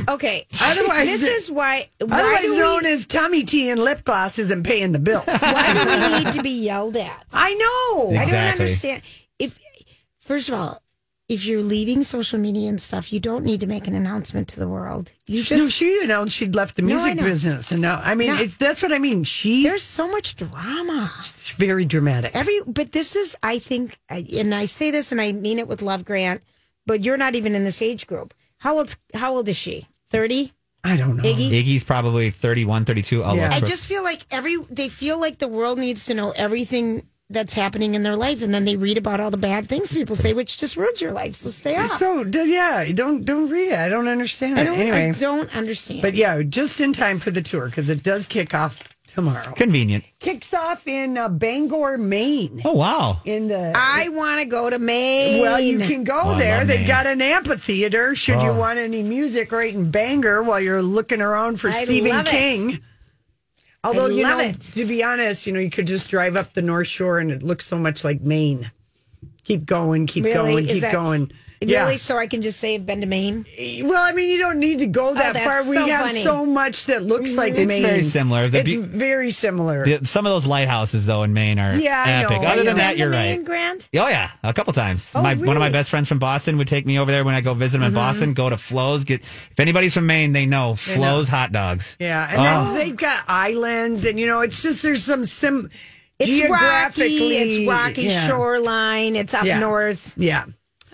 Speaker 3: Okay.
Speaker 2: Otherwise-
Speaker 3: this is why. Why
Speaker 2: Otherwise
Speaker 3: do
Speaker 2: known
Speaker 3: we,
Speaker 2: as tummy tea and lip gloss isn't paying the bills.
Speaker 3: why do we need to be yelled at?
Speaker 2: I know.
Speaker 3: I don't understand. If first of all, if you're leaving social media and stuff, you don't need to make an announcement to the world. You
Speaker 2: no,
Speaker 3: just
Speaker 2: she announced she'd left the music
Speaker 3: know.
Speaker 2: business, and now I mean,
Speaker 3: No.
Speaker 2: it's, that's what I mean. She
Speaker 3: there's so much drama.
Speaker 2: very dramatic.
Speaker 3: Every but this is I think and I say this and I mean it with love Grant, but you're not even in this age group. How old how old is she? 30?
Speaker 2: I don't know.
Speaker 3: Iggy?
Speaker 1: Iggy's probably 31, 32. I'll
Speaker 2: Yeah.
Speaker 3: I just feel like every they feel like the world needs to know everything that's happening in their life and then they read about all the bad things people say which just ruins your life. So stay off.
Speaker 2: So d- yeah, don't don't read it. I don't understand
Speaker 3: I
Speaker 2: it.
Speaker 3: don't
Speaker 2: Anyway,
Speaker 3: I don't understand.
Speaker 2: but yeah, just in time for the tour because it does kick off tomorrow.
Speaker 1: Convenient.
Speaker 2: Kicks off in uh, Bangor, Maine.
Speaker 1: Oh, wow.
Speaker 2: In the
Speaker 3: I want to go to Maine.
Speaker 2: Well, you can go
Speaker 1: Oh,
Speaker 2: there. They
Speaker 1: Maine.
Speaker 2: got an amphitheater. Should you
Speaker 1: Oh.
Speaker 2: want any music right in Bangor while you're looking around for
Speaker 3: I
Speaker 2: Stephen
Speaker 3: love it.
Speaker 2: King? Although you
Speaker 3: love
Speaker 2: know,
Speaker 3: it.
Speaker 2: to be honest, you know, you could just drive up the North Shore and it looks so much like Maine. Keep going, keep
Speaker 3: Really?
Speaker 2: going,
Speaker 3: Is
Speaker 2: keep
Speaker 3: that-
Speaker 2: going.
Speaker 3: Really? So I can just say I've been to Maine?
Speaker 2: Well, I mean, you don't need to go that
Speaker 3: Oh,
Speaker 2: far. We
Speaker 3: so
Speaker 2: have
Speaker 3: funny.
Speaker 2: so much that looks like
Speaker 1: It's
Speaker 2: Maine.
Speaker 1: very similar. The
Speaker 2: it's
Speaker 1: be-
Speaker 2: very similar.
Speaker 1: The- some of those lighthouses, though, in Maine are
Speaker 2: Yeah,
Speaker 1: epic.
Speaker 2: know,
Speaker 1: Other
Speaker 2: I
Speaker 1: than
Speaker 2: know.
Speaker 1: that, you're
Speaker 3: to
Speaker 1: right.
Speaker 3: Maine, Grant?
Speaker 1: Oh yeah, a couple times.
Speaker 2: Oh,
Speaker 1: my one of my best friends from Boston would take me over there when I go visit him in
Speaker 2: Mm-hmm.
Speaker 1: Boston. Go to Flo's. Get if anybody's from Maine, they know Flo's hot dogs.
Speaker 2: Yeah, and
Speaker 1: Oh.
Speaker 2: then they've got islands, and you know, it's just there's some sim.
Speaker 3: It's rocky. It's rocky
Speaker 2: yeah.
Speaker 3: shoreline. It's up
Speaker 2: Yeah.
Speaker 3: north.
Speaker 2: Yeah.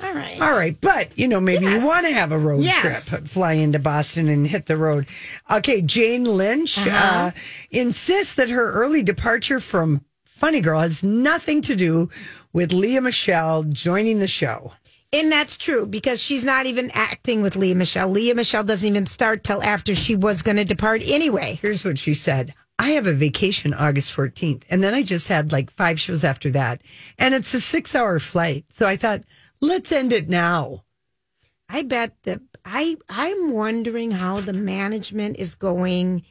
Speaker 3: All right.
Speaker 2: All right, but you know, maybe
Speaker 3: Yes.
Speaker 2: you want to have a road
Speaker 3: Yes.
Speaker 2: trip, fly into Boston and hit the road. Okay, Jane Lynch uh
Speaker 3: Uh-huh.
Speaker 2: insists that her early departure from Funny Girl has nothing to do with Lea Michele joining the show.
Speaker 3: And that's true because she's not even acting with Lea Michele. Lea Michele doesn't even start till after she was going to depart anyway.
Speaker 2: Here's what she said. I have a vacation August 14th, and then I just had like five shows after that. And it's a six hour flight. So I thought, let's end it now.
Speaker 3: I bet that I I'm wondering how the management is going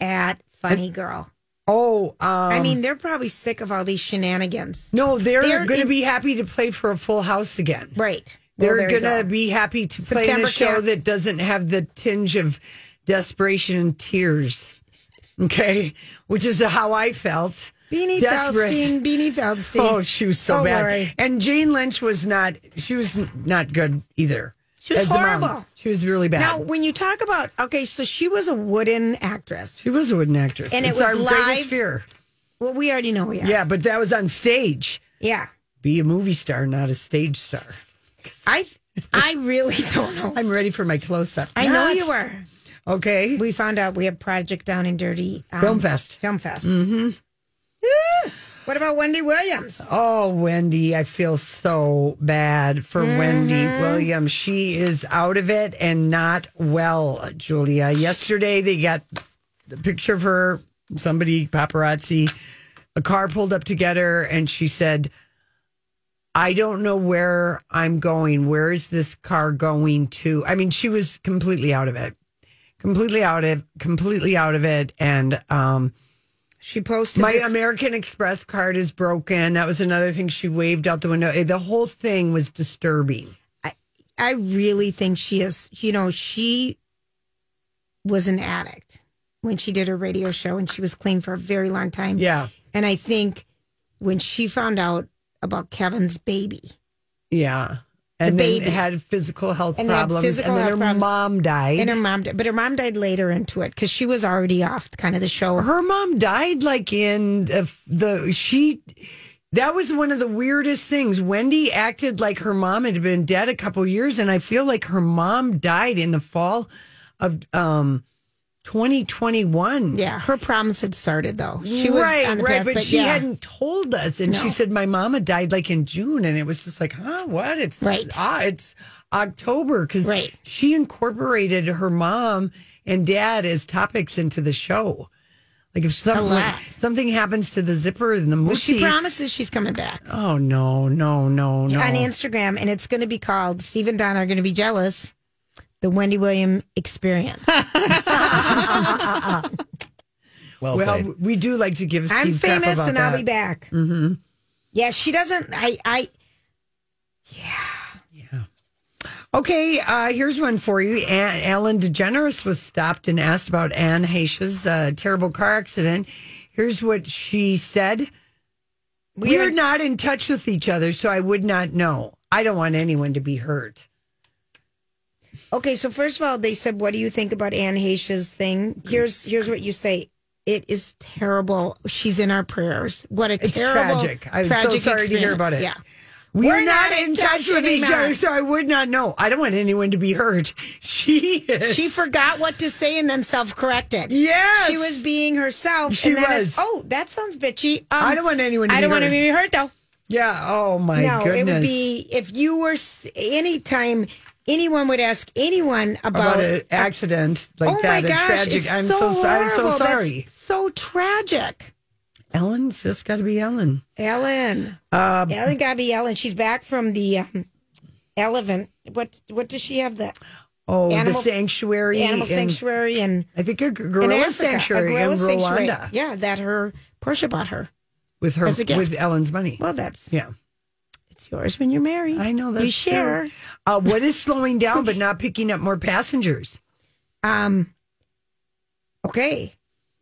Speaker 3: at Funny Girl.
Speaker 2: Oh, um,
Speaker 3: I mean, they're probably sick of all these shenanigans.
Speaker 2: no, they're,
Speaker 3: they're
Speaker 2: going to be happy to play for a full house again.
Speaker 3: Right. Well,
Speaker 2: They're going to
Speaker 3: go.
Speaker 2: be happy to play in a show
Speaker 3: camp.
Speaker 2: that doesn't have the tinge of desperation and tears. Okay, which is how I felt.
Speaker 3: Beanie
Speaker 2: Desperate.
Speaker 3: Feldstein, Beanie Feldstein.
Speaker 2: Oh, she was so
Speaker 3: Oh,
Speaker 2: bad. And Jane Lynch was not. She was not good either.
Speaker 3: She was
Speaker 2: As the mom.
Speaker 3: horrible.
Speaker 2: She was really bad.
Speaker 3: Now, when you talk about okay, so she was a wooden actress.
Speaker 2: she was a wooden actress,
Speaker 3: And it
Speaker 2: it's
Speaker 3: was
Speaker 2: our
Speaker 3: live?
Speaker 2: greatest fear.
Speaker 3: Well, we already know we are.
Speaker 2: Yeah, but that was on stage.
Speaker 3: Yeah.
Speaker 2: Be a movie star, not a stage star.
Speaker 3: I I really don't know.
Speaker 2: I'm ready for my close up.
Speaker 3: I know you were.
Speaker 2: Okay.
Speaker 3: We found out we have project down in Dirty um,
Speaker 2: Film Fest.
Speaker 3: Film Fest. Mm-hmm. What about Wendy Williams?
Speaker 2: Oh, Wendy, I feel so bad for Wendy Williams. She is out of it and not well, Julia. Yesterday, they got the picture of her, somebody, paparazzi, a car pulled up together, and she said, I don't know where I'm going. Where is this car going to? I mean, she was completely out of it. Completely out of completely out of it. And um
Speaker 3: She posted
Speaker 2: my
Speaker 3: this-
Speaker 2: American Express card is broken. That was another thing she waved out the window. Eh, The whole thing was disturbing.
Speaker 3: I, I really think she is. You know, she was an addict when she did her radio show, and she was clean for a very long time.
Speaker 2: Yeah.
Speaker 3: And I think when she found out about Kevin's baby,
Speaker 2: Yeah. And
Speaker 3: The
Speaker 2: then
Speaker 3: baby.
Speaker 2: had physical health
Speaker 3: And
Speaker 2: problems.
Speaker 3: physical
Speaker 2: and then her
Speaker 3: problems.
Speaker 2: mom died.
Speaker 3: and her mom, but her mom died later into it because she was already off kind of the show.
Speaker 2: her mom died like in the, the she that was one of the weirdest things wendy acted like her mom had been dead a couple years and i feel like her mom died in the fall of um 2021
Speaker 3: yeah, her problems had started though. She was
Speaker 2: right
Speaker 3: on the
Speaker 2: right
Speaker 3: path,
Speaker 2: but, she
Speaker 3: yeah.
Speaker 2: hadn't told us. And she said my mama died like in june. And it was just like huh? What? It's
Speaker 3: Right.
Speaker 2: ah, it's october. Because
Speaker 3: Right.
Speaker 2: she incorporated her mom and dad as topics into the show. Like if something, something happens to the zipper and the
Speaker 3: Well, she promises she's coming back.
Speaker 2: Oh no no no no.
Speaker 3: On Instagram, and it's going to be called Steve and Don are going to be jealous. The Wendy William Experience.
Speaker 1: Well,
Speaker 2: well
Speaker 1: played.
Speaker 2: we do like to give Steve
Speaker 3: I'm famous,
Speaker 2: about
Speaker 3: and I'll be back. Mm-hmm. Yeah, she doesn't. I. I. Yeah. Yeah.
Speaker 2: Okay, uh, here's one for you. Ann, Ellen DeGeneres was stopped and asked about Anne Heche's uh, terrible car accident. Here's what she said. We are not in touch with each other, so I would not know. I don't want anyone to be hurt.
Speaker 3: Okay, so first of all, they said, "What do you think about Anne Heche's thing?" Here's here's what you say. It is terrible. She's in our prayers. What a
Speaker 2: It's
Speaker 3: terrible,
Speaker 2: tragic. I'm so
Speaker 3: tragic
Speaker 2: sorry to hear about it.
Speaker 3: Yeah.
Speaker 2: We
Speaker 3: We're
Speaker 2: are not, in touch
Speaker 3: touch
Speaker 2: with each
Speaker 3: anymore.
Speaker 2: other, so I would not know. I don't want anyone to be hurt. She is.
Speaker 3: She forgot what to say and then self-corrected.
Speaker 2: Yes.
Speaker 3: she was being herself.
Speaker 2: She
Speaker 3: and then
Speaker 2: was.
Speaker 3: It's, oh, that sounds bitchy. Um,
Speaker 2: I don't want anyone to
Speaker 3: I
Speaker 2: be
Speaker 3: don't want to
Speaker 2: hurt.
Speaker 3: be hurt though.
Speaker 2: Yeah. Oh my
Speaker 3: no,
Speaker 2: goodness.
Speaker 3: it would be if you were s- anytime anyone would ask anyone
Speaker 2: about
Speaker 3: about,
Speaker 2: an accident like
Speaker 3: oh
Speaker 2: that.
Speaker 3: my gosh,
Speaker 2: tragic.
Speaker 3: it's
Speaker 2: I'm
Speaker 3: so,
Speaker 2: so, sorry. I'm so
Speaker 3: horrible. That's so tragic.
Speaker 2: Ellen's just got to be Ellen.
Speaker 3: Ellen,
Speaker 2: Um,
Speaker 3: Ellen got to be Ellen. She's back from the um, elephant. What what does she have? The
Speaker 2: oh,
Speaker 3: Animal-
Speaker 2: the sanctuary.
Speaker 3: animal
Speaker 2: in-
Speaker 3: sanctuary and
Speaker 2: I think a gorilla
Speaker 3: Africa,
Speaker 2: sanctuary
Speaker 3: a gorilla
Speaker 2: in
Speaker 3: sanctuary.
Speaker 2: Rwanda
Speaker 3: Yeah, that her Portia bought her.
Speaker 2: with her
Speaker 3: As a gift.
Speaker 2: with Ellen's money.
Speaker 3: Well, that's
Speaker 2: yeah,
Speaker 3: it's yours when you're married.
Speaker 2: I know that's
Speaker 3: you share.
Speaker 2: True. Uh, what is slowing down but not picking up more passengers?
Speaker 3: Um. Okay.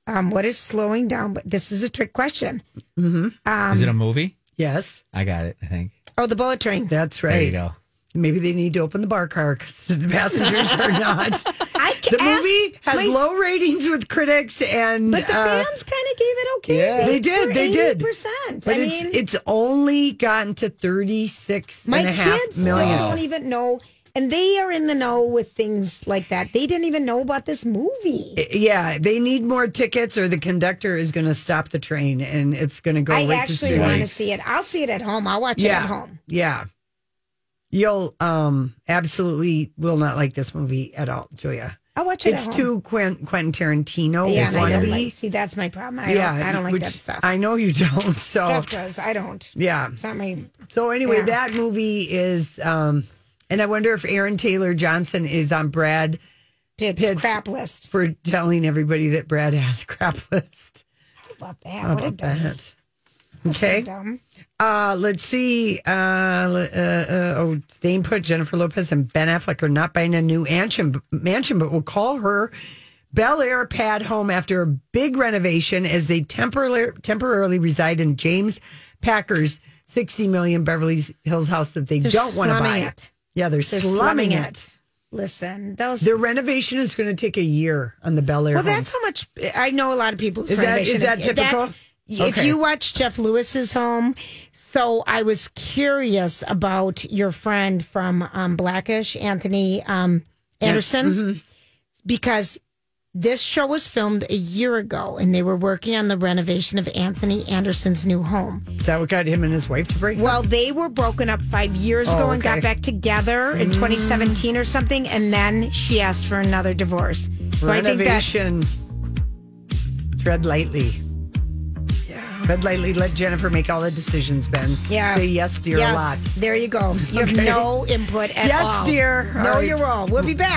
Speaker 3: Um. What is slowing down? But this is a trick question.
Speaker 2: Mm-hmm.
Speaker 3: Um.
Speaker 1: Is it a movie?
Speaker 2: Yes,
Speaker 1: I got it. I think.
Speaker 3: oh, the bullet train.
Speaker 2: that's right.
Speaker 1: There you go.
Speaker 2: Maybe they need to open the bar car because the passengers are not.
Speaker 3: I
Speaker 2: The
Speaker 3: can
Speaker 2: movie has
Speaker 3: my-
Speaker 2: low ratings with critics, and
Speaker 3: but the
Speaker 2: uh,
Speaker 3: fans kind of gave it okay.
Speaker 1: Yeah.
Speaker 2: They did, they did.
Speaker 3: Percent.
Speaker 2: But
Speaker 3: I
Speaker 2: it's
Speaker 3: mean,
Speaker 2: it's only gotten to thirty six
Speaker 3: my
Speaker 2: and a half
Speaker 3: kids
Speaker 2: million.
Speaker 3: don't even know, and they are in the know with things like that. They didn't even know about this movie.
Speaker 2: Yeah, they need more tickets, or the conductor is going to stop the train, and it's going to go
Speaker 3: I
Speaker 2: right
Speaker 3: actually want to see it. I'll see it at home. I'll watch it at home.
Speaker 2: yeah. You'll um absolutely will not like this movie at all, Julia.
Speaker 3: I'll watch it.
Speaker 2: It's too Quentin, Quentin Tarantino.
Speaker 3: Yeah,
Speaker 2: it's
Speaker 3: and I don't
Speaker 2: wannabe.
Speaker 3: like, see that's my problem. I
Speaker 2: yeah,
Speaker 3: don't, I don't like that stuff.
Speaker 2: I know you don't. So
Speaker 3: Jeff does. I don't.
Speaker 2: yeah.
Speaker 3: It's not my.
Speaker 2: So anyway,
Speaker 3: Yeah.
Speaker 2: that movie is um and I wonder if Aaron Taylor Johnson is on Brad
Speaker 3: Pitt's,
Speaker 2: Pitt's-
Speaker 3: crap list.
Speaker 2: for telling everybody that Brad has a crap list.
Speaker 3: How about that?
Speaker 2: How
Speaker 3: what a
Speaker 2: about that? Okay.
Speaker 3: dumb.
Speaker 2: Uh, let's see. Uh, uh, uh, oh, staying put. Jennifer Lopez and Ben Affleck are not buying a new mansion, mansion, but will call her Bel Air pad home after a big renovation as they temporarily temporarily reside in James Packer's sixty million Beverly Hills house that they
Speaker 3: They're
Speaker 2: don't want to buy.
Speaker 3: it.
Speaker 2: Yeah, they're,
Speaker 3: They're
Speaker 2: slumming,
Speaker 3: slumming
Speaker 2: it.
Speaker 3: it. Listen, those.
Speaker 2: Their renovation is going to take a year on the Bel Air.
Speaker 3: well,
Speaker 2: home.
Speaker 3: that's how much I know. A lot of people's
Speaker 2: Is that- is that typical?
Speaker 3: That's- If you watch Jeff Lewis's home, so I was curious about your friend from um, Blackish, Anthony um, Anderson,
Speaker 2: Mm-hmm.
Speaker 3: because this show was filmed a year ago, and they were working on the renovation of Anthony Anderson's new home.
Speaker 2: Is that what got him and his wife to break? up?
Speaker 3: Well, they were broken up five years ago
Speaker 2: Oh,
Speaker 3: and got back together in 2017 or something, and then she asked for another divorce. So I think that
Speaker 2: renovation. Tread lightly. Tread lightly. Let Jennifer make all the decisions, Ben.
Speaker 3: Yeah.
Speaker 2: Say yes, dear,
Speaker 3: yes,
Speaker 2: a lot.
Speaker 3: There you go. You
Speaker 2: Okay.
Speaker 3: have no input at
Speaker 2: Yes,
Speaker 3: all.
Speaker 2: Yes, dear.
Speaker 3: No,
Speaker 2: right.
Speaker 3: you're wrong. We'll be back.